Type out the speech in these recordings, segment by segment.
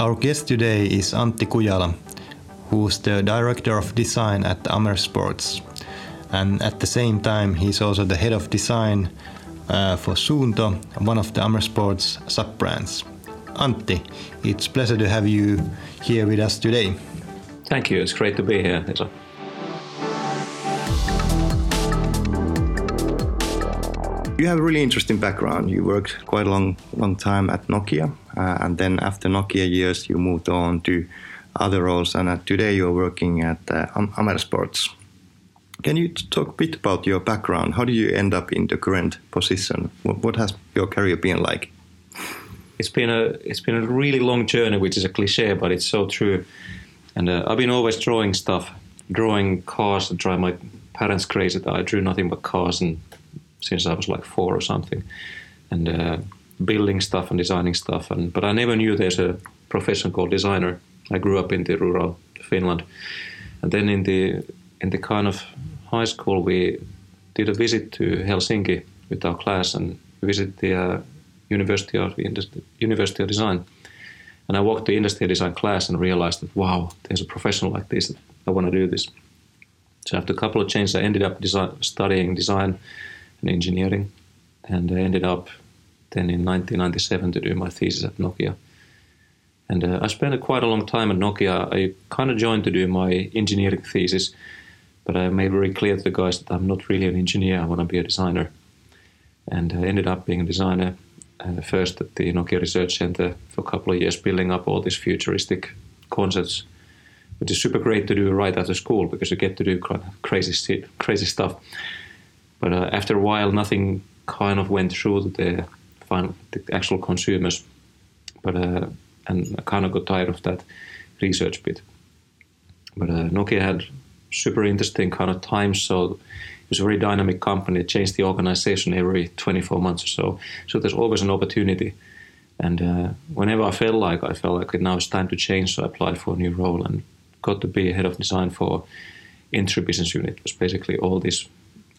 Our guest today is Antti Kujala, who's the director of design at Amer Sports. And at the same time, he's also the head of design uh, for Suunto, one of the Amer Sports sub brands. Antti, it's pleasure to have you here with us today. Thank you. It's great to be here. You have a really interesting background. You worked quite a long, long time at Nokia, uh, and then after Nokia years, you moved on to other roles. And uh, today, you're working at uh, Amer Sports. Can you talk a bit about your background? How do you end up in the current position? What, what has your career been like? It's been a it's been a really long journey, which is a cliche, but it's so true. And uh, I've been always drawing stuff, drawing cars, and drive my parents crazy that I drew nothing but cars and since I was like four or something, and uh, building stuff and designing stuff. And but I never knew there's a profession called designer. I grew up in the rural Finland, and then in the in the kind of high school we did a visit to Helsinki with our class and visit the uh, University of University of Design. And I walked the industrial design class and realized that wow, there's a profession like this. I want to do this. So after a couple of changes, I ended up design, studying design in engineering, and I ended up then in 1997 to do my thesis at Nokia. And uh, I spent quite a long time at Nokia. I kind of joined to do my engineering thesis, but I made very clear to the guys that I'm not really an engineer. I want to be a designer, and I ended up being a designer. Uh, first at the Nokia Research Center for a couple of years, building up all these futuristic concepts, which is super great to do right after school because you get to do crazy, crazy stuff. But uh, after a while, nothing kind of went through the final, the actual consumers. But uh, and I kind of got tired of that research bit. But uh, Nokia had super interesting kind of times, so it was a very dynamic company. It changed the organization every 24 months or so. So there's always an opportunity. And uh, whenever I felt like I felt like now it's time to change, so I applied for a new role and got to be head of design for Entry business unit. It was basically all these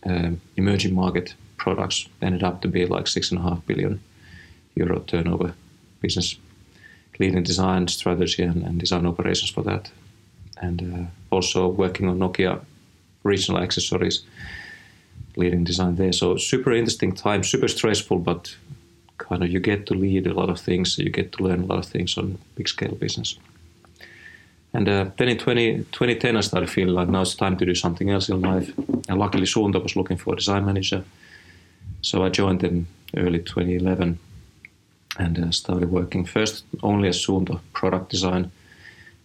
um, emerging market products ended up to be like six and a half billion euro turnover business, leading design strategy and, and design operations for that, and uh, also working on Nokia regional accessories, leading design there. So super interesting time, super stressful, but kind of you get to lead a lot of things, you get to learn a lot of things on big scale business. And uh, then in 20, 2010, I started feeling like now it's time to do something else in life. And luckily, Suunto was looking for a design manager. So I joined them early 2011 and uh, started working first only as Suunto product design,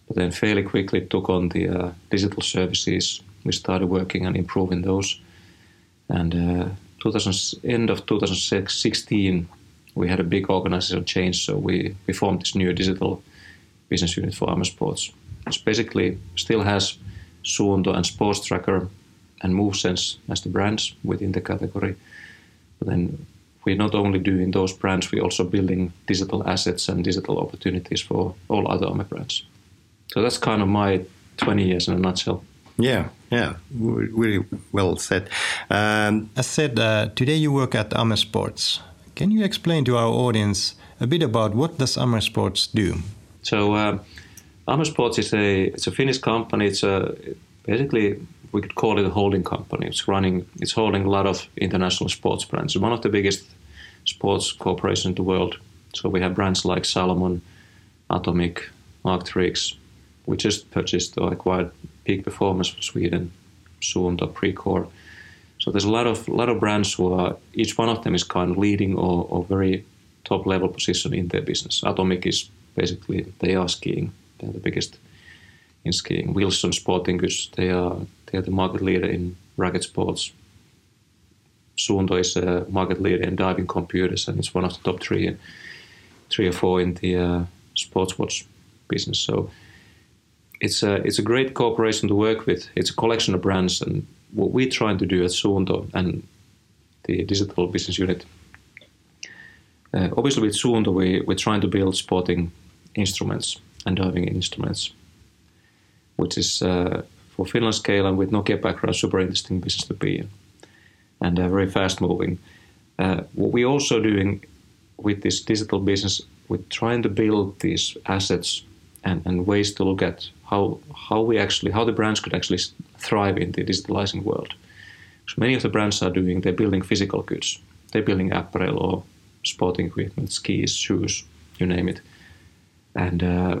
but then fairly quickly took on the uh, digital services. We started working and improving those. And uh, 2000, end of 2016, we had a big organizational change, so we, we formed this new digital business unit for Amer Sports basically still has Suunto and Sports Tracker and Movesense as the brands within the category. But then we're not only doing those brands, we're also building digital assets and digital opportunities for all other Amer brands. So that's kind of my 20 years in a nutshell. Yeah, yeah, really well said. Um, As said, uh, today you work at Amer Sports. Can you explain to our audience a bit about what does Amer Sports do? So uh, Amer Sports is a it's a Finnish company. It's a basically we could call it a holding company. It's running it's holding a lot of international sports brands. It's one of the biggest sports corporations in the world. So we have brands like Salomon, Atomic, Arc'teryx. We just purchased or acquired Peak Performance from Sweden, Suunto, Precor. So there's a lot of lot of brands who are each one of them is kind of leading or, or very top level position in their business. Atomic is basically they are skiing they're the biggest in skiing. Wilson Sporting Goods, they are they are the market leader in racket sports. Suunto is a market leader in diving computers, and it's one of the top three, three or four in the uh, sports watch business. So it's a it's a great corporation to work with. It's a collection of brands, and what we're trying to do at Suunto and the digital business unit. Uh, obviously, with Suunto, we, we're trying to build sporting instruments and diving instruments, which is uh, for Finland scale and with Nokia background, super interesting business to be in, and uh, very fast moving. Uh, what we're also doing with this digital business, we're trying to build these assets and, and ways to look at how how we actually how the brands could actually thrive in the digitalizing world. So many of the brands are doing they're building physical goods. They're building apparel or sporting equipment, skis, shoes, you name it. And uh,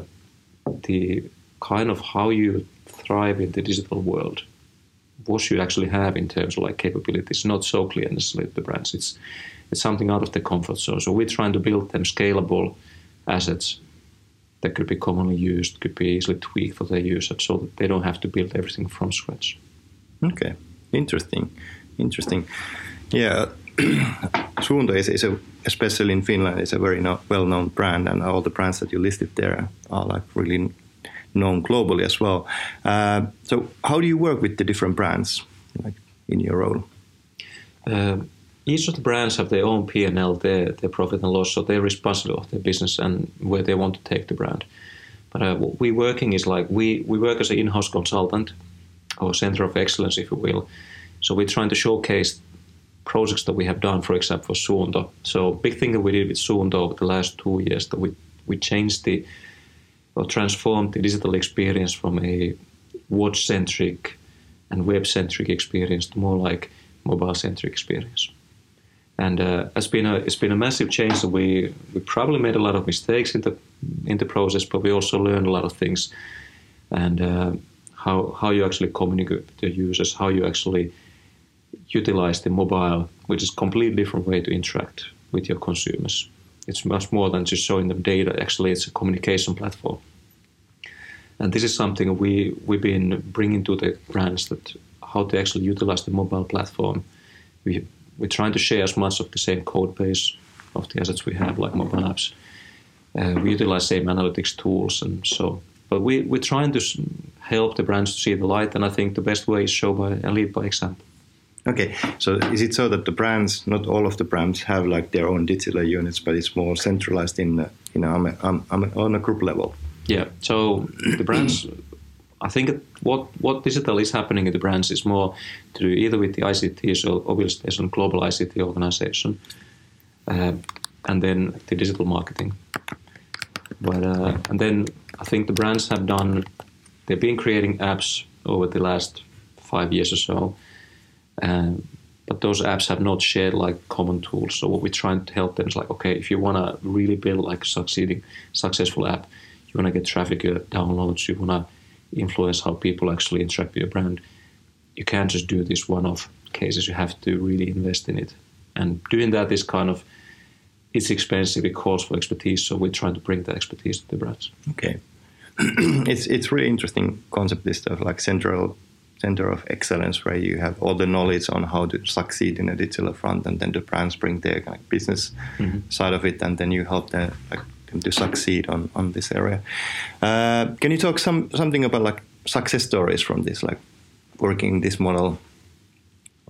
the kind of how you thrive in the digital world, what you actually have in terms of like capabilities, not so clear necessarily the brands. It's it's something out of the comfort zone. So we're trying to build them scalable assets that could be commonly used, could be easily tweaked for their users, so that they don't have to build everything from scratch. Okay, interesting, interesting. Yeah, Suunto is, is a, especially in Finland, is a very no, well-known brand, and all the brands that you listed there are like really known globally as well. Uh, so, how do you work with the different brands, like in your role? Uh, each of the brands have their own P&L, their, their profit and loss, so they're responsible of their business and where they want to take the brand. But uh, what we're working is like we, we work as an in-house consultant or center of excellence, if you will. So we're trying to showcase projects that we have done, for example, for Suunto. So big thing that we did with Suunto over the last two years that we, we changed the or transformed the digital experience from a watch-centric and web-centric experience to more like mobile-centric experience and uh, it's been a it's been a massive change. So we we probably made a lot of mistakes in the in the process, but we also learned a lot of things, and uh, how how you actually communicate with the users, how you actually utilize the mobile, which is a completely different way to interact with your consumers. It's much more than just showing them data. Actually, it's a communication platform, and this is something we we've been bringing to the brands that how to actually utilize the mobile platform. We we're trying to share as much of the same code base of the assets we have, like mobile apps. Uh, we utilize the same analytics tools, and so. But we we're trying to help the brands to see the light, and I think the best way is show by and lead by example. Okay, so is it so that the brands, not all of the brands, have like their own digital units, but it's more centralized in, you know, on a group level? Yeah. So the brands I think what what digital is happening in the brands is more to do either with the ICT, so obviously there's a global ICT organization, uh, and then the digital marketing. But uh, and then I think the brands have done, they've been creating apps over the last five years or so, uh, but those apps have not shared like common tools. So what we're trying to help them is like, okay, if you want to really build like a succeeding, successful app, you want to get traffic uh, downloads, you want to influence how people actually interact with your brand. You can't just do these one-off cases. You have to really invest in it, and doing that is kind of it's expensive. It calls for expertise, so we're trying to bring that expertise to the brands. Okay, it's it's really interesting concept. This stuff like central center of excellence, where you have all the knowledge on how to succeed in a digital front, and then the brands bring their kind of business mm-hmm. side of it, and then you help them, like, to succeed on, on this area. Uh, can you talk some something about like success stories from this, like working this model,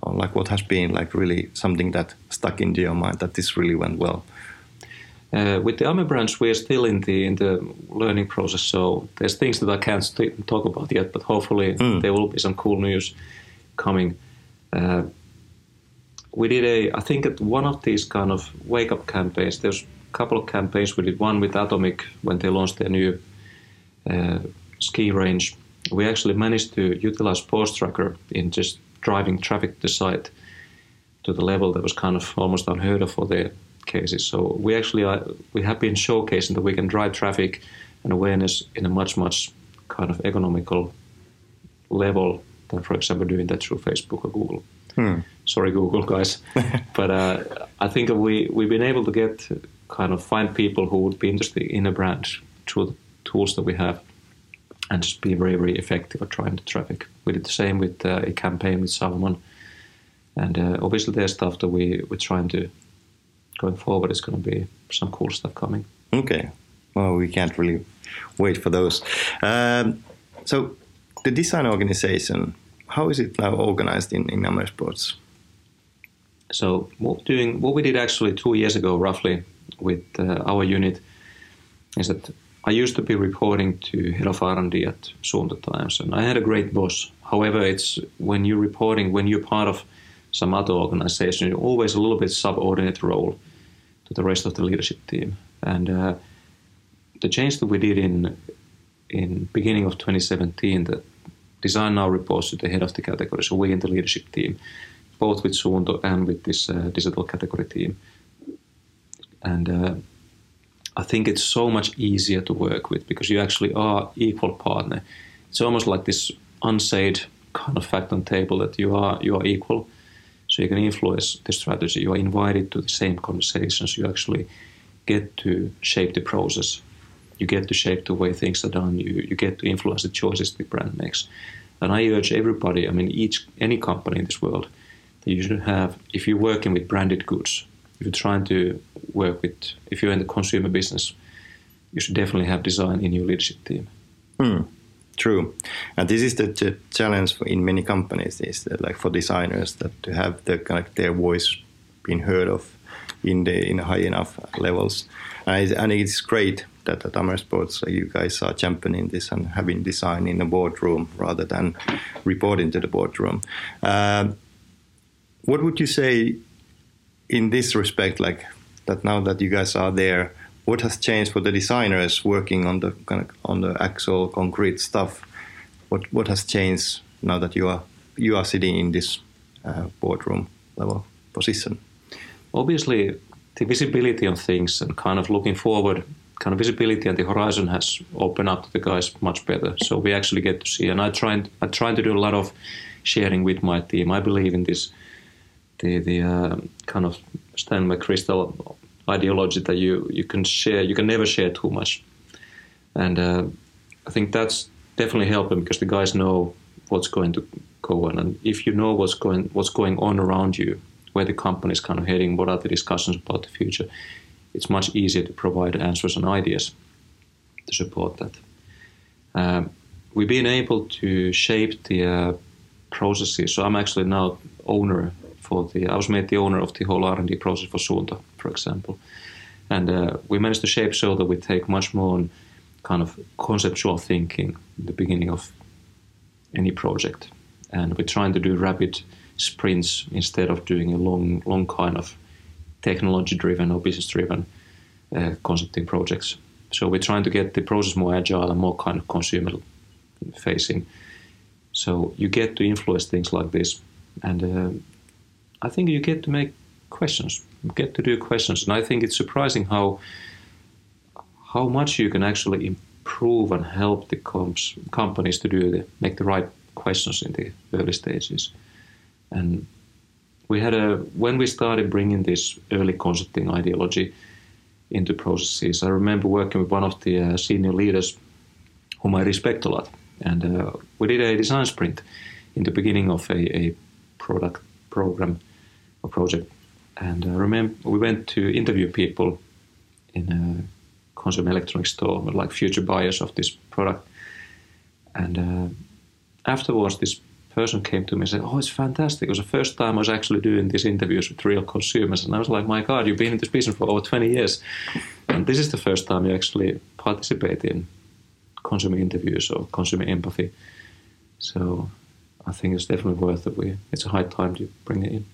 or like what has been like really something that stuck into your mind that this really went well? Uh, with the Amer brands, we are still in the in the learning process, so there's things that I can't st- talk about yet. But hopefully, mm. there will be some cool news coming. Uh, we did a, I think, at one of these kind of wake up campaigns. There's a couple of campaigns. We did one with Atomic when they launched their new uh, ski range. We actually managed to utilize Sports Tracker in just driving traffic to the site to the level that was kind of almost unheard of for their cases. So we actually are, we have been showcasing that we can drive traffic and awareness in a much much kind of economical level than, for example, doing that through Facebook or Google. Hmm. Sorry, Google guys, but uh, I think we we've been able to get kind of find people who would be interested in a brand through the tools that we have and just be very, very effective at trying the traffic. We did the same with uh, a campaign with Salomon. And uh, obviously, there's stuff that we, we're trying to, going forward, it's going to be some cool stuff coming. Okay. Well, we can't really wait for those. Um, so, the design organization, how is it now organized in, in Sports? So, what, doing, what we did actually two years ago, roughly, with uh, our unit is that I used to be reporting to head of R&D at Suunto Times, and I had a great boss. However, it's when you're reporting, when you're part of some other organization, you're always a little bit subordinate role to the rest of the leadership team. And uh, the change that we did in in beginning of 2017 that design now reports to the head of the category, so we in the leadership team, both with Suunto and with this uh, digital category team. And uh, I think it's so much easier to work with because you actually are equal partner. It's almost like this unsaid kind of fact on table that you are you are equal, so you can influence the strategy. You are invited to the same conversations. You actually get to shape the process. You get to shape the way things are done. You you get to influence the choices the brand makes. And I urge everybody. I mean, each any company in this world that you should have. If you're working with branded goods, if you're trying to work with, if you're in the consumer business, you should definitely have design in your leadership team. Hmm. True, and this is the ch- challenge in many companies. Is that like for designers that to have the kind of their voice being heard of in the in high enough levels, and, and it's great that at Amer Sports uh, you guys are championing this and having design in the boardroom rather than reporting to the boardroom. Uh, what would you say in this respect, like that now that you guys are there, what has changed for the designers working on the kind of on the actual concrete stuff? What what has changed now that you are you are sitting in this uh, boardroom level position? Obviously, the visibility on things and kind of looking forward, kind of visibility and the horizon has opened up to the guys much better. So we actually get to see, and I try I try to do a lot of sharing with my team. I believe in this the the uh, kind of Stan McChrystal ideology that you you can share you can never share too much, and uh, I think that's definitely helping because the guys know what's going to go on, and if you know what's going what's going on around you, where the company is kind of heading, what are the discussions about the future, it's much easier to provide answers and ideas to support that. Um, we've been able to shape the uh, processes. So I'm actually now owner for the. I was made the owner of the whole R&D process for Suunto, for example, and uh, we managed to shape so that we take much more on kind of conceptual thinking in the beginning of any project, and we're trying to do rapid sprints instead of doing a long, long kind of technology-driven or business-driven uh, concepting projects. So we're trying to get the process more agile and more kind of consumer-facing. So you get to influence things like this, and uh, I think you get to make questions, get to do questions, and I think it's surprising how how much you can actually improve and help the comps, companies to do the, make the right questions in the early stages. And we had a when we started bringing this early concepting ideology into processes. I remember working with one of the uh, senior leaders, whom I respect a lot, and uh, we did a design sprint in the beginning of a, a product program or project. And I remember we went to interview people in a consumer electronics store, like future buyers of this product. And uh, afterwards, this person came to me and said, "Oh, it's fantastic! It was the first time I was actually doing these interviews with real consumers." And I was like, "My God, you've been in this business for over 20 years, and this is the first time you actually participate in consumer interviews or consumer empathy." So I think it's definitely worth it. We it's a high time to bring it in.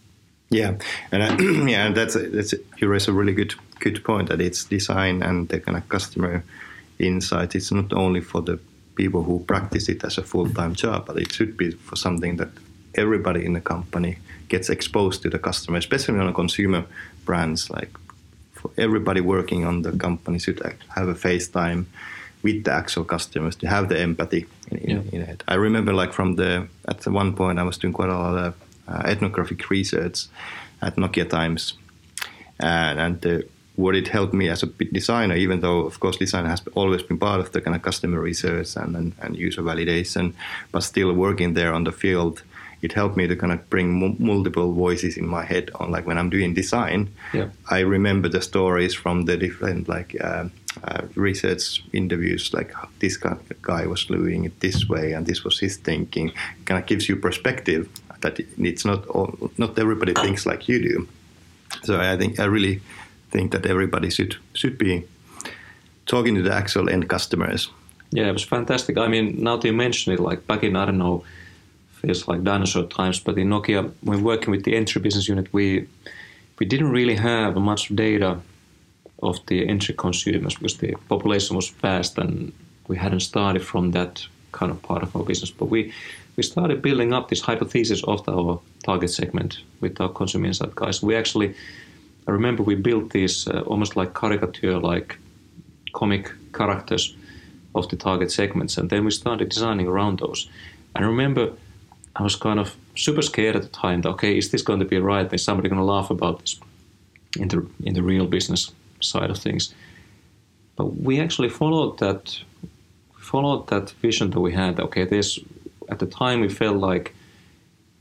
Yeah, and uh, yeah, that's that's you raise a really good good point that it's design and the kind of customer insight. It's not only for the people who practice it as a full time job, but it should be for something that everybody in the company gets exposed to the customer, especially on a consumer brands. Like for everybody working on the company should have a FaceTime with the actual customers to have the empathy in, in, yeah. in it. I remember like from the at one point I was doing quite a lot of ethnographic research at Nokia Times, and, and uh, what it helped me as a designer, even though of course design has always been part of the kind of customer research and, and, and user validation, but still working there on the field, it helped me to kind of bring m- multiple voices in my head on like when I'm doing design. Yeah. I remember the stories from the different like uh, uh, research interviews, like this guy was doing it this way and this was his thinking. Kind of gives you perspective that it's not all, not everybody thinks like you do. So I think I really think that everybody should should be talking to the actual end customers. Yeah, it was fantastic. I mean, now that you mention it, like back in I don't know, feels like dinosaur times, but in Nokia, when working with the entry business unit, we we didn't really have much data of the entry consumers because the population was vast and we hadn't started from that kind of part of our business, but we we started building up this hypothesis of our target segment with our consumer insight guys. We actually, I remember we built these uh, almost like caricature, like comic characters of the target segments, and then we started designing around those. And I remember I was kind of super scared at the time that okay, is this going to be right? Is somebody going to laugh about this in the in the real business side of things? But we actually followed that followed that vision that we had. Okay, there's at the time we felt like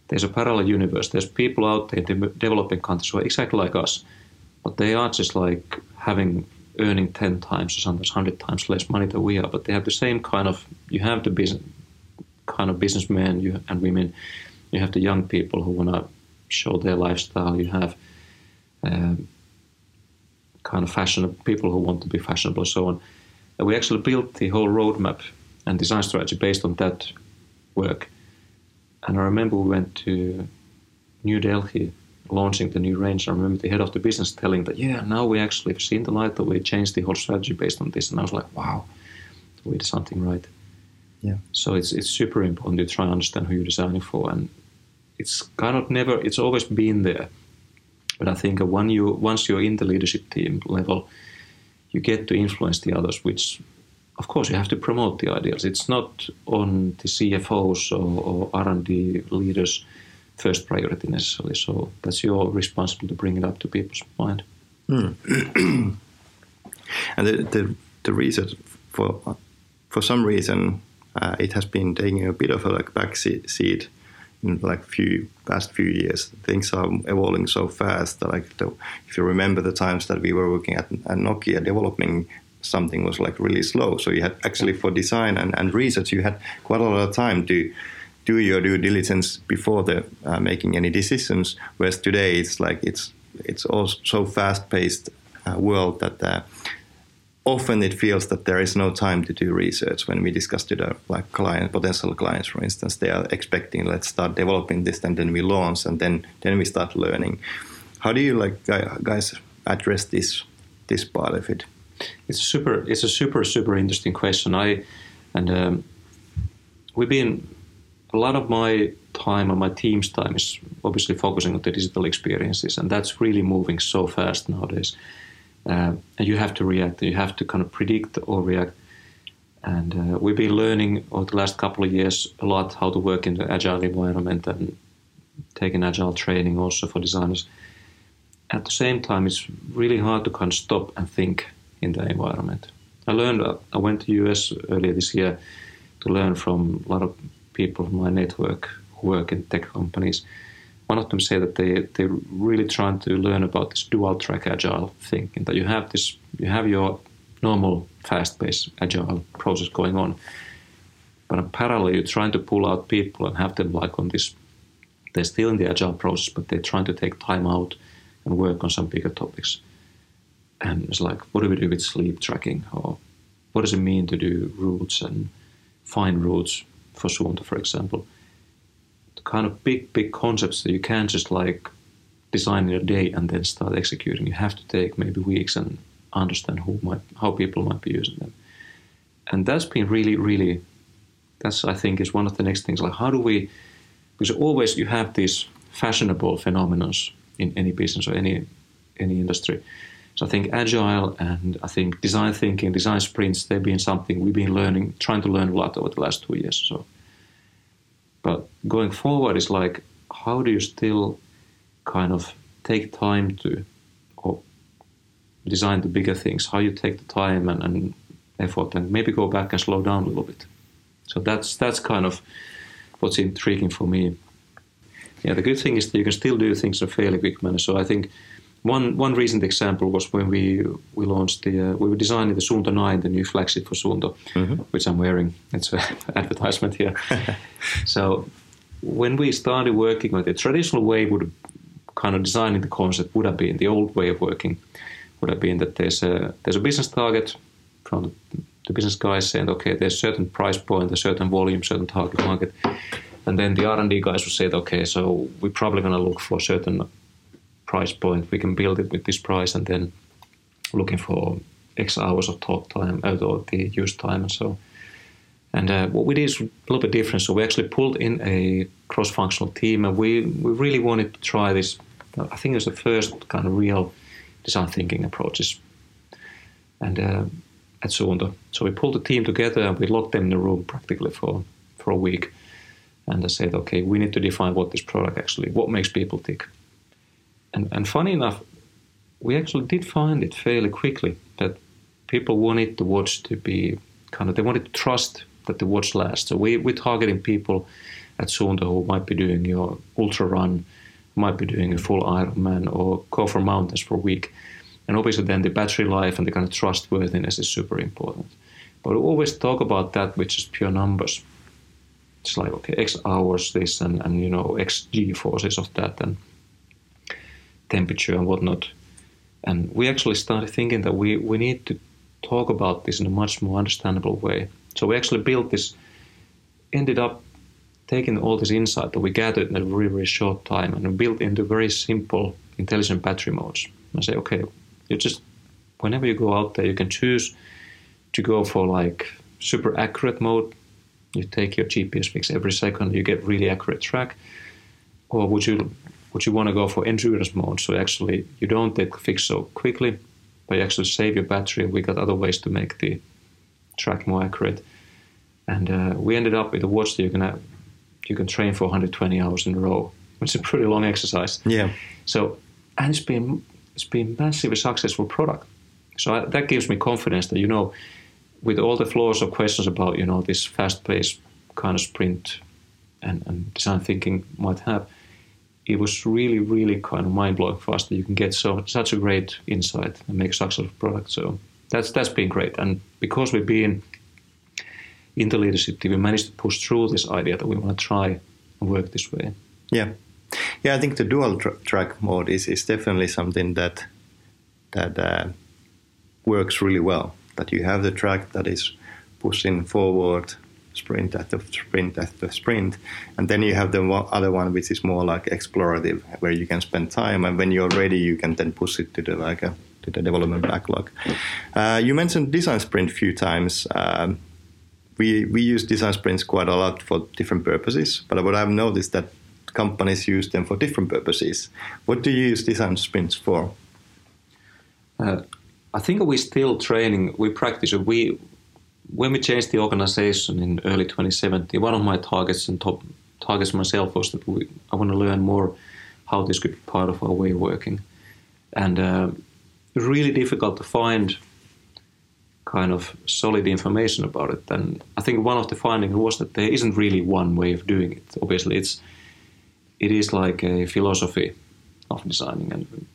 there's a parallel universe. There's people out there in developing countries who are exactly like us, but they are just like having earning 10 times or sometimes 100 times less money than we are, but they have the same kind of, you have the business, kind of businessmen you, and women, you have the young people who want to show their lifestyle, you have um, kind of fashionable people who want to be fashionable and so on. And we actually built the whole roadmap and design strategy based on that work. And I remember we went to New Delhi launching the new range. I remember the head of the business telling that, yeah, now we actually have seen the light that we changed the whole strategy based on this. And I was like, wow, we did something right. Yeah. So it's it's super important to try and understand who you're designing for, and it's kind of never. It's always been there, but I think when you once you're in the leadership team level, you get to influence the others, which of course you have to promote the ideals. It's not on the CFOs or, or R&D leaders' first priority necessarily. So that's your responsibility to bring it up to people's mind. Mm. and the, the, the reason for for some reason uh, it has been taking a bit of a like back seat in like few past few years. Things are evolving so fast. That, like the, if you remember the times that we were working at, at Nokia developing something was like really slow. So you had actually for design and, and research, you had quite a lot of time to do your due diligence before the uh, making any decisions. Whereas today it's like it's it's all so fast paced uh, world that uh, often it feels that there is no time to do research when we discuss to the like client potential clients for instance they are expecting let's start developing this and then we launch and then then we start learning how do you like guys address this this part of it it's super it's a super super interesting question. I and um, we've been a lot of my time and my team's time is obviously focusing on the digital experiences and that's really moving so fast nowadays. Uh, and you have to react you have to kind of predict or react. And uh, we've been learning over the last couple of years a lot how to work in the agile environment and taking agile training also for designers. At the same time it's really hard to kind of stop and think in the environment. I learned, uh, I went to US earlier this year to learn from a lot of people in my network who work in tech companies. One of them said that they, they're really trying to learn about this dual track agile thinking, that you have this, you have your normal fast paced agile process going on. But in parallel, you're trying to pull out people and have them like on this, they're still in the agile process, but they're trying to take time out and work on some bigger topics and it's like, what do we do with sleep tracking? Or what does it mean to do routes and find routes for Suunto, for example? The kind of big, big concepts that you can't just like design in a day and then start executing. You have to take maybe weeks and understand who might, how people might be using them. And that's been really, really, that's I think is one of the next things. Like, how do we? Because always you have these fashionable phenomena in any business or any any industry so I think agile and I think design thinking, design sprints, they've been something we've been learning, trying to learn a lot over the last two years. So, but going forward is like, how do you still kind of take time to or design the bigger things? How you take the time and, and effort and maybe go back and slow down a little bit. So that's that's kind of what's intriguing for me. Yeah, the good thing is that you can still do things in a fairly quick manner. So I think one one recent example was when we we launched the uh, we were designing the Suunto 9, the new flagship for Suunto, mm-hmm. which I'm wearing. It's an advertisement here. so when we started working with the traditional way would kind of designing the concept would have been the old way of working would have been that there's a there's a business target from the, the business guys saying okay there's a certain price point a certain volume certain target market and then the R&D guys would say okay so we're probably going to look for certain price point. We can build it with this price and then looking for X hours of talk time, out of the use time and so. And uh, what we did is a little bit different. So we actually pulled in a cross-functional team, and we we really wanted to try this. I think it was the first kind of real design thinking approaches, and uh, at Suunto. So we pulled the team together and we locked them in the room practically for for a week, and I said, okay, we need to define what this product actually, what makes people tick. And and funny enough, we actually did find it fairly quickly that people wanted the watch to be kind of they wanted to trust that the watch lasts. So we, we're targeting people at Suunto who might be doing your ultra run, might be doing a full Ironman or go for mountains for a week. And obviously then the battery life and the kind of trustworthiness is super important. But we always talk about that which is pure numbers. It's like okay, X hours this and, and you know X G forces of that and temperature and whatnot. And we actually started thinking that we, we need to talk about this in a much more understandable way. So we actually built this, ended up taking all this insight that we gathered in a very, very short time and built into very simple intelligent battery modes. I say, okay, you just, whenever you go out there, you can choose to go for like super accurate mode. You take your GPS fix every second, you get really accurate track. Or would you would you want to go for endurance mode? So actually, you don't take fix so quickly, but you actually save your battery. We got other ways to make the track more accurate. And uh, we ended up with a watch that you can have, you can train for 120 hours in a row, which is a pretty long exercise. Yeah. So, and it's been it's been massively successful product. So I, that gives me confidence that you know, with all the flaws or questions about you know this fast-paced kind of sprint and, and design thinking might have, it was really really kind of mind-blowing for us that you can get so such a great insight and make such a product. So that's that's been great. And because we've been in the leadership team, we managed to push through this idea that we want to try and work this way. Yeah, yeah. I think the dual tra- track mode is, is definitely something that that uh, works really well. That you have the track that is pushing forward, sprint after sprint after sprint, and then you have the other one which is more like explorative, where you can spend time, and when you're ready, you can then push it to the like a to the development backlog. Uh, you mentioned design sprint a few times. Um, we we use design sprints quite a lot for different purposes, but what I've noticed that companies use them for different purposes. What do you use design sprints for? Uh, I think we're still training. We practice. We when we changed the organization in early 2017, one of my targets and top targets myself was that we, I want to learn more how this could be part of our way of working, and. Uh, really difficult to find kind of solid information about it. And I think one of the findings was that there isn't really one way of doing it. Obviously, it's it is like a philosophy of designing, and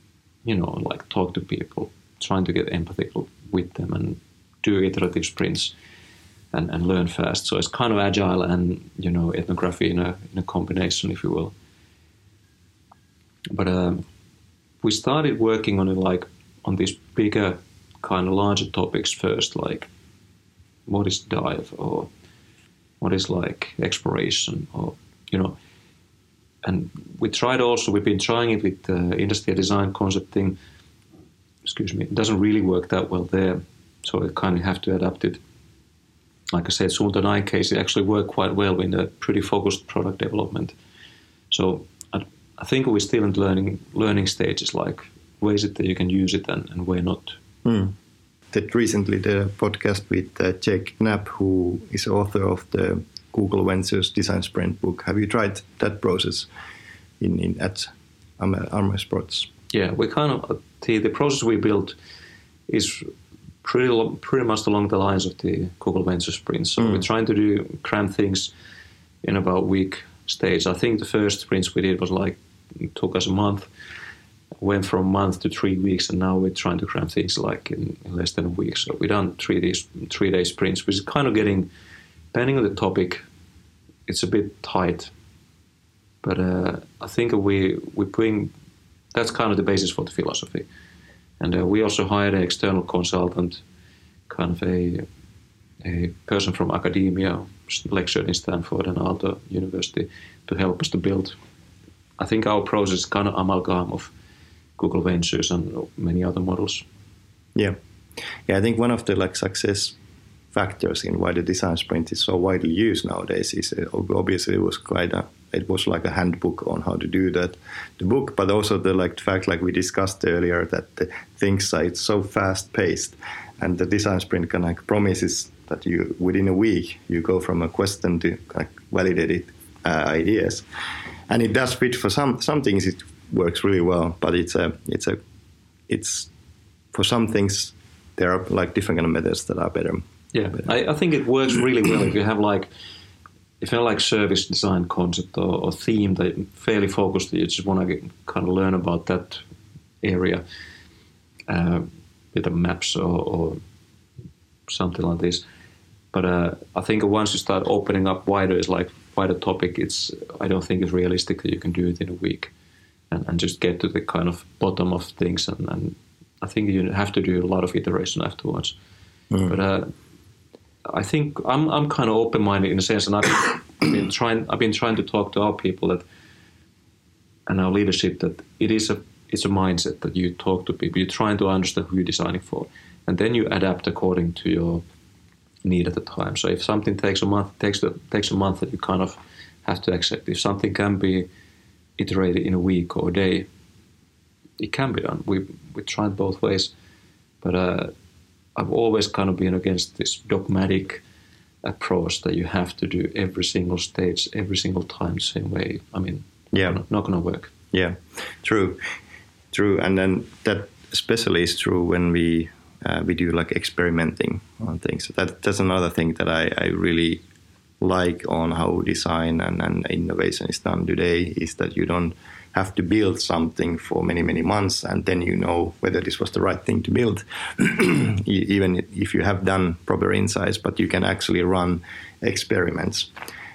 you know, like talk to people, trying to get empathy with them, and do iterative sprints, and, and learn fast. So it's kind of agile and you know ethnography in a in a combination, if you will. But um, we started working on it like on these bigger kind of larger topics first, like what is dive or what is like exploration or you know and we tried also we've been trying it with uh, industrial design concepting excuse me it doesn't really work that well there so we kind of have to adapt it like I said Suunto 9 case it actually worked quite well in a pretty focused product development so I, I think we're still in learning learning stages like ways that you can use it and, and where not. Mm. That recently the podcast with uh, Jake Knapp, who is author of the Google Ventures Design Sprint book. Have you tried that process in, in at Amer Sports? Yeah, we kind of the, the process we built is pretty pretty much along the lines of the Google Ventures Sprint. So mm. we're trying to do cram things in about week stage. I think the first sprints we did was like took us a month went from a month to three weeks, and now we're trying to cram things like in, in less than a week. So we've done three days, three day sprints, which is kind of getting, depending on the topic, it's a bit tight. But uh, I think we we bring that's kind of the basis for the philosophy, and uh, we also hired an external consultant, kind of a a person from academia, lectured in Stanford and Aalto University, to help us to build. I think our process is kind of amalgam of Google Ventures and many other models. Yeah, yeah. I think one of the like success factors in why the design sprint is so widely used nowadays is uh, obviously it was quite a it was like a handbook on how to do that the book but also the like fact like we discussed earlier that the things are it's so fast paced and the design sprint kind of promises that you within a week you go from a question to like validated uh, ideas. And it does fit for some some things it works really well but it's a it's a it's for some things there are like different kind of methods that are better yeah I, I think it works really well if you have like if you have like service design concept or, or theme that fairly focused you just want to kind of learn about that area uh, with the maps or, or something like this but uh, I think once you start opening up wider, it's like wider topic. It's I don't think it's realistic that you can do it in a week, and, and just get to the kind of bottom of things. And, and I think you have to do a lot of iteration afterwards. Mm. But uh, I think I'm I'm kind of open minded in a sense, and I've been trying I've been trying to talk to our people that and our leadership that it is a it's a mindset that you talk to people. You're trying to understand who you're designing for, and then you adapt according to your need at the time. So if something takes a month, takes the, takes a month that you kind of have to accept. If something can be iterated in a week or a day, it can be done. We we tried both ways, but uh, I've always kind of been against this dogmatic approach that you have to do every single stage, every single time the same way. I mean, yeah, not, not going to work. Yeah, true, true, and then that especially is true when we uh, we do like experimenting on things. That, that's another thing that I, I really like on how design and, and, innovation is done today is that you don't have to build something for many many months and then you know whether this was the right thing to build even if you have done proper insights but you can actually run experiments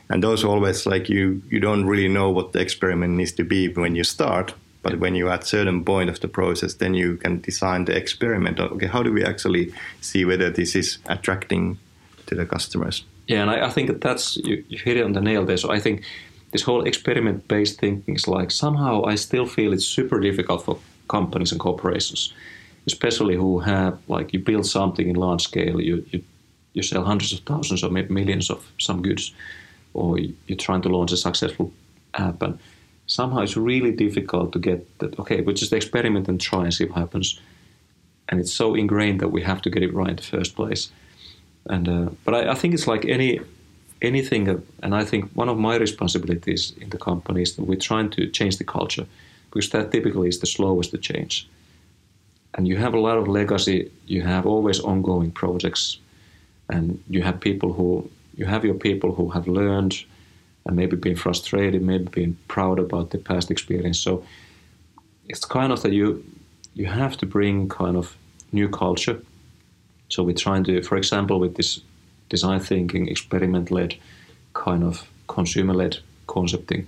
and those always like you you don't really know what the experiment needs to be when you start but when you're at certain point of the process, then you can design the experiment. Okay, how do we actually see whether this is attracting to the customers? Yeah, and I, I think that's you, you hit it on the nail there. So I think this whole experiment-based thinking is like somehow I still feel it's super difficult for companies and corporations, especially who have like you build something in large scale, you you, you sell hundreds of thousands or millions of some goods, or you're trying to launch a successful app and somehow it's really difficult to get that, okay, we just experiment and try and see what happens. And it's so ingrained that we have to get it right in the first place. And uh, but I, I, think it's like any anything, and I think one of my responsibilities in the company is that we're trying to change the culture because that typically is the slowest to change. And you have a lot of legacy, you have always ongoing projects, and you have people who you have your people who have learned and maybe being frustrated, maybe being proud about the past experience. So it's kind of that you you have to bring kind of new culture. So we're trying to, for example, with this design thinking, experiment-led, kind of consumer-led concepting,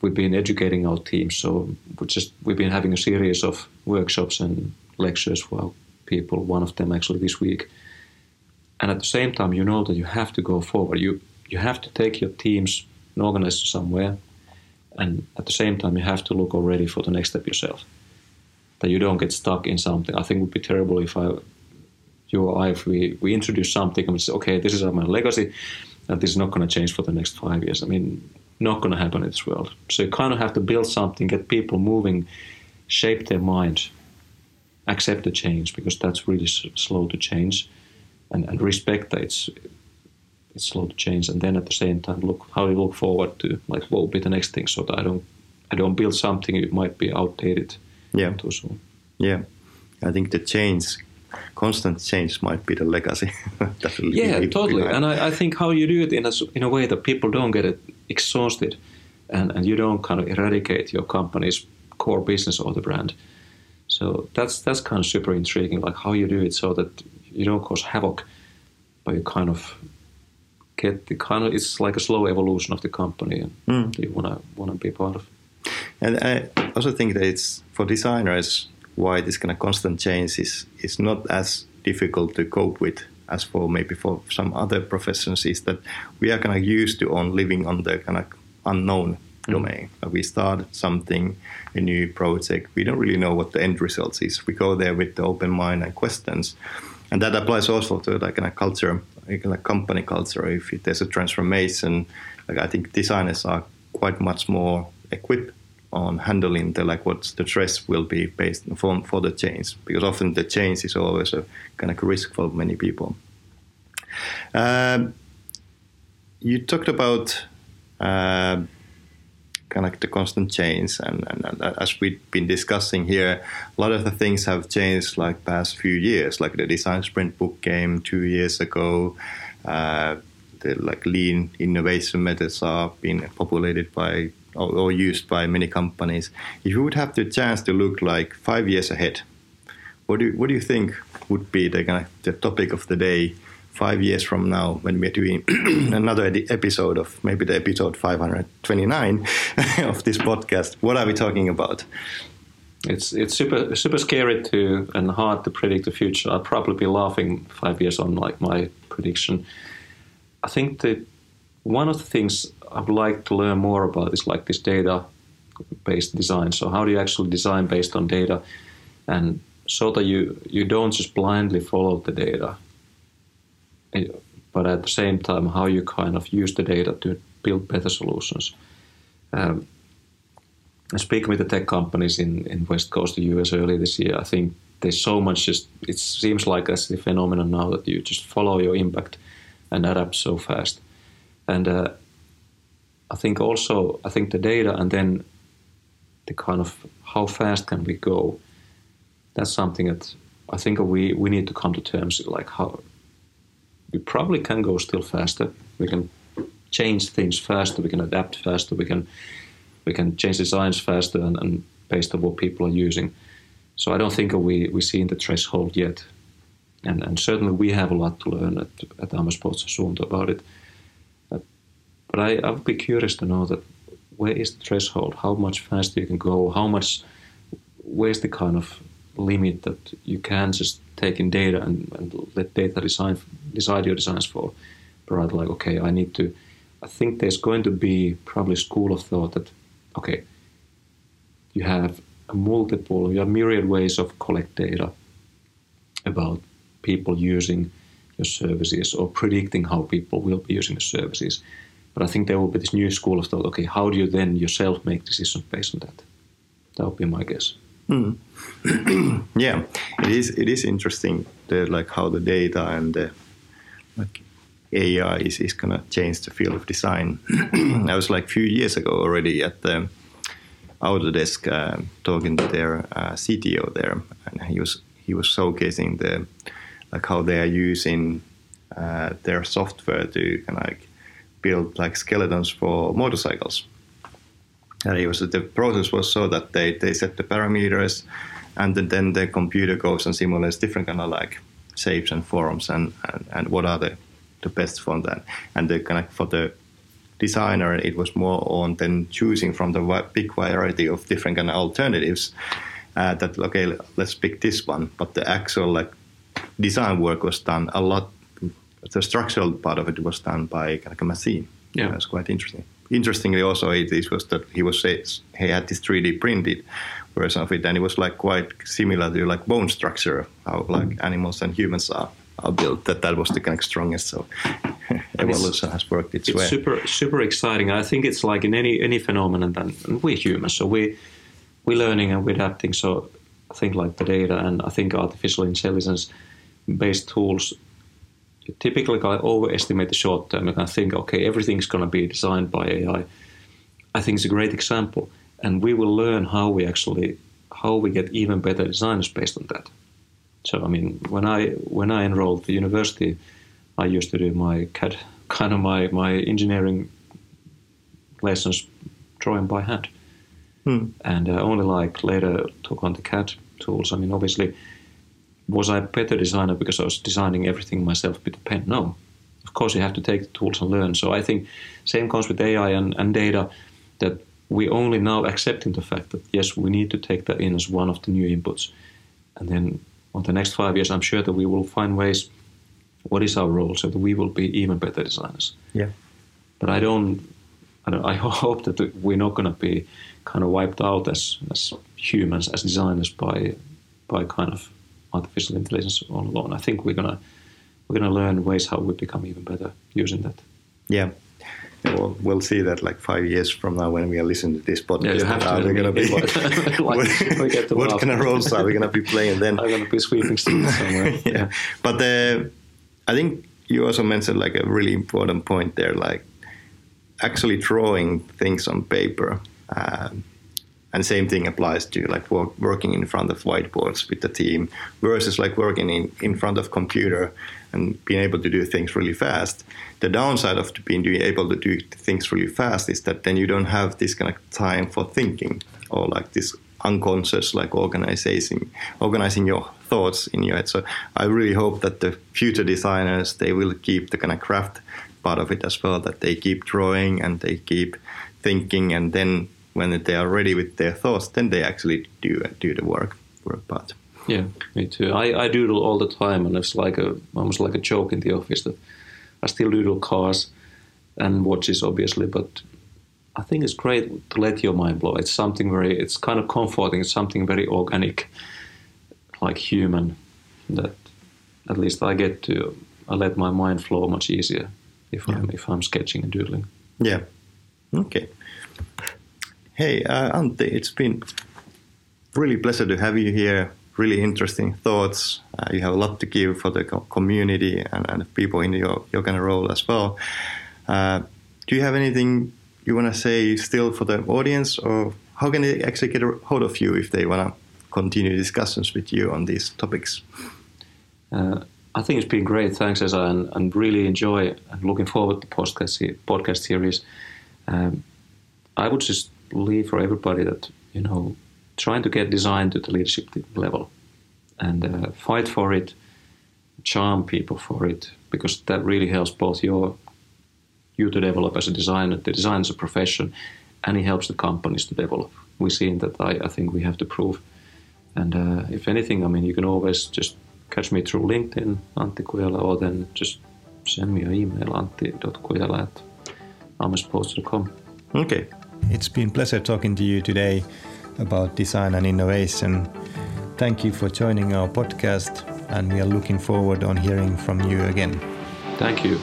we've been educating our teams. So we just we've been having a series of workshops and lectures for our people. One of them actually this week. And at the same time, you know that you have to go forward. You you have to take your teams and organize somewhere, and at the same time you have to look already for the next step yourself. That you don't get stuck in something. I think it would be terrible if I, you or I, if we, we introduce something and we say, okay, this is my legacy, and this is not going to change for the next five years. I mean, not going to happen in this world. So you kind of have to build something, get people moving, shape their mind, accept the change because that's really slow to change, and, and respect that it's it's slow to change and then at the same time look how you look forward to like what will be the next thing so that I don't I don't build something it might be outdated yeah too soon. Yeah. I think the change constant change might be the legacy. yeah, totally. And I, I, think how you do it in a, in a way that people don't get exhausted and, and you don't kind of eradicate your company's core business or the brand. So that's that's kind of super intriguing, like how you do it so that you don't cause havoc, but you kind of get the kind of it's like a slow evolution of the company and mm. you want to be part of. And I also think that it's for designers why this kind of constant change is is not as difficult to cope with as for maybe for some other professions is that we are kind of used to on living on the kind of unknown mm-hmm. domain. Like we start something, a new project. We don't really know what the end result is. We go there with the open mind and questions, and that applies also to like a culture, like a company culture. If there's a transformation, like I think designers are quite much more equipped on handling the like what the stress will be based for, for the change because often the change is always a kind of risk for many people. Um, you talked about uh, kind of the constant change, and, and, and, as we've been discussing here, a lot of the things have changed like past few years. Like the design sprint book came two years ago. Uh, the like lean innovation methods are being populated by or, or, used by many companies. If you would have the chance to look like five years ahead, what do you, what do you think would be the kind of the topic of the day five years from now when we're doing another episode of maybe the episode 529 of this podcast? What are we talking about? It's it's super super scary to and hard to predict the future. I'll probably be laughing five years on like my prediction. I think that one of the things I would like to learn more about is like this data based design. So how do you actually design based on data, and so that you you don't just blindly follow the data, eh, but at the same time how you kind of use the data to build better solutions. Um, speaking with the tech companies in, in West Coast, the US early this year, I think there's so much just it seems like as the phenomenon now that you just follow your impact and adapt so fast. And uh, I think also I think the data and then the kind of how fast can we go. That's something that I think we we need to come to terms with, like how we probably can go still faster. We can change things faster. We can adapt faster. We can we can change designs faster and, and based on what people are using. So I don't think we we see in the threshold yet and, and certainly we have a lot to learn at, at Amer Sports Suunto about it. But, I, I would be curious to know that where is the threshold? How much faster you can go? How much? Where's the kind of limit that you can just take in data and, and let data design decide your designs for? But rather like, okay, I need to. I think there's going to be probably school of thought that, okay, you have a multiple, you have myriad ways of collect data about people using your services or predicting how people will be using the services. But I think there will be this new school of thought. Okay, how do you then yourself make decisions based on that? That would be my guess. Mm. yeah, it is. It is interesting, the, like how the data and the like AI is, is gonna change the field of design. I was like a few years ago already at the Autodesk uh, talking to their uh, CTO there, and he was he was showcasing the like how they are using uh, their software to kind of like build like skeletons for motorcycles. And it was the process was so that they, they set the parameters, and then the computer goes and simulates different kind of like shapes and forms and, and, and what are the, the best for that. And the kind of for the designer, it was more on then choosing from the big variety of different kind of alternatives. Uh, that okay, let's pick this one, but the actual like design work was done a lot. The structural part of it was done by like a machine. Yeah, it was quite interesting. Interestingly, also it, it was that he was eh, he had this 3D printed version of it, and it was like quite similar to like bone structure, how like mm. animals and humans are, are built. That that was the kind of strongest. So evolution has worked its, it's way. super super exciting. I think it's like in any any phenomenon. Then we're humans, so we we're learning and we're adapting. So I think like the data and I think artificial intelligence based tools typically I overestimate the short term. and I think, okay, everything's going to be designed by AI. I think it's a great example, and we will learn how we actually how we get even better designers based on that. So I mean, when I when I enrolled the university, I used to do my CAD kind of my my engineering lessons drawing by hand, hmm. and uh, only like later took on the CAD tools. I mean, obviously was I a better designer because I was designing everything myself with a pen? No. Of course, you have to take the tools and learn. So I think same comes with AI and, and data that we only now accepting the fact that yes, we need to take that in as one of the new inputs. And then on the next five years, I'm sure that we will find ways. What is our role so that we will be even better designers? Yeah. But I don't. I, don't, I hope that we're not going to be kind of wiped out as as humans as designers by by kind of artificial intelligence all alone. I think we're gonna we're gonna learn ways how we become even better using that. Yeah. Well, we'll see that like five years from now when we are listening to this podcast. Yeah, you have to are we gonna be like, what, what kind of roles are we gonna be playing then? I'm gonna be sweeping somewhere. yeah. yeah, but uh, I think you also mentioned like a really important point there, like actually drawing things on paper. Um, and same thing applies to like work, working in front of whiteboards with the team versus like working in, in front of computer and being able to do things really fast. The downside of being able to do things really fast is that then you don't have this kind of time for thinking or like this unconscious like organizing organizing your thoughts in your head. So I really hope that the future designers they will keep the kind of craft part of it as well, that they keep drawing and they keep thinking and then when they are ready with their thoughts, then they actually do do the work work part. Yeah, me too. I, I doodle all the time, and it's like a almost like a joke in the office that I still doodle cars and watches, obviously, but I think it's great to let your mind blow. It's something very, it's kind of comforting. It's something very organic, like human. That at least I get to. I let my mind flow much easier if yeah. I'm if I'm sketching and doodling. Yeah. Okay. Hey, uh, it's been really pleasure to have you here. Really interesting thoughts. Uh, you have a lot to give for the community and, and people in your, your kind of role as well. Uh, do you have anything you want to say still for the audience, or how can they actually get a hold of you if they want to continue discussions with you on these topics? Uh, I think it's been great. Thanks, Esa, and, and really enjoy and looking forward to podcast podcast series. Um, I would just leave for everybody that you know trying to get design to the leadership level and uh, fight for it, charm people for it because that really helps both your you to develop as a designer, the design as a profession, and it helps the companies to develop. We see that. I, I think we have to prove. And uh, if anything, I mean, you can always just catch me through LinkedIn, Antti or then just send me an email, antti.kujala at amersports.com. Okay. It's been pleasure talking to you today about design and innovation. Thank you for joining our podcast, and we are looking forward on hearing from you again. Thank you.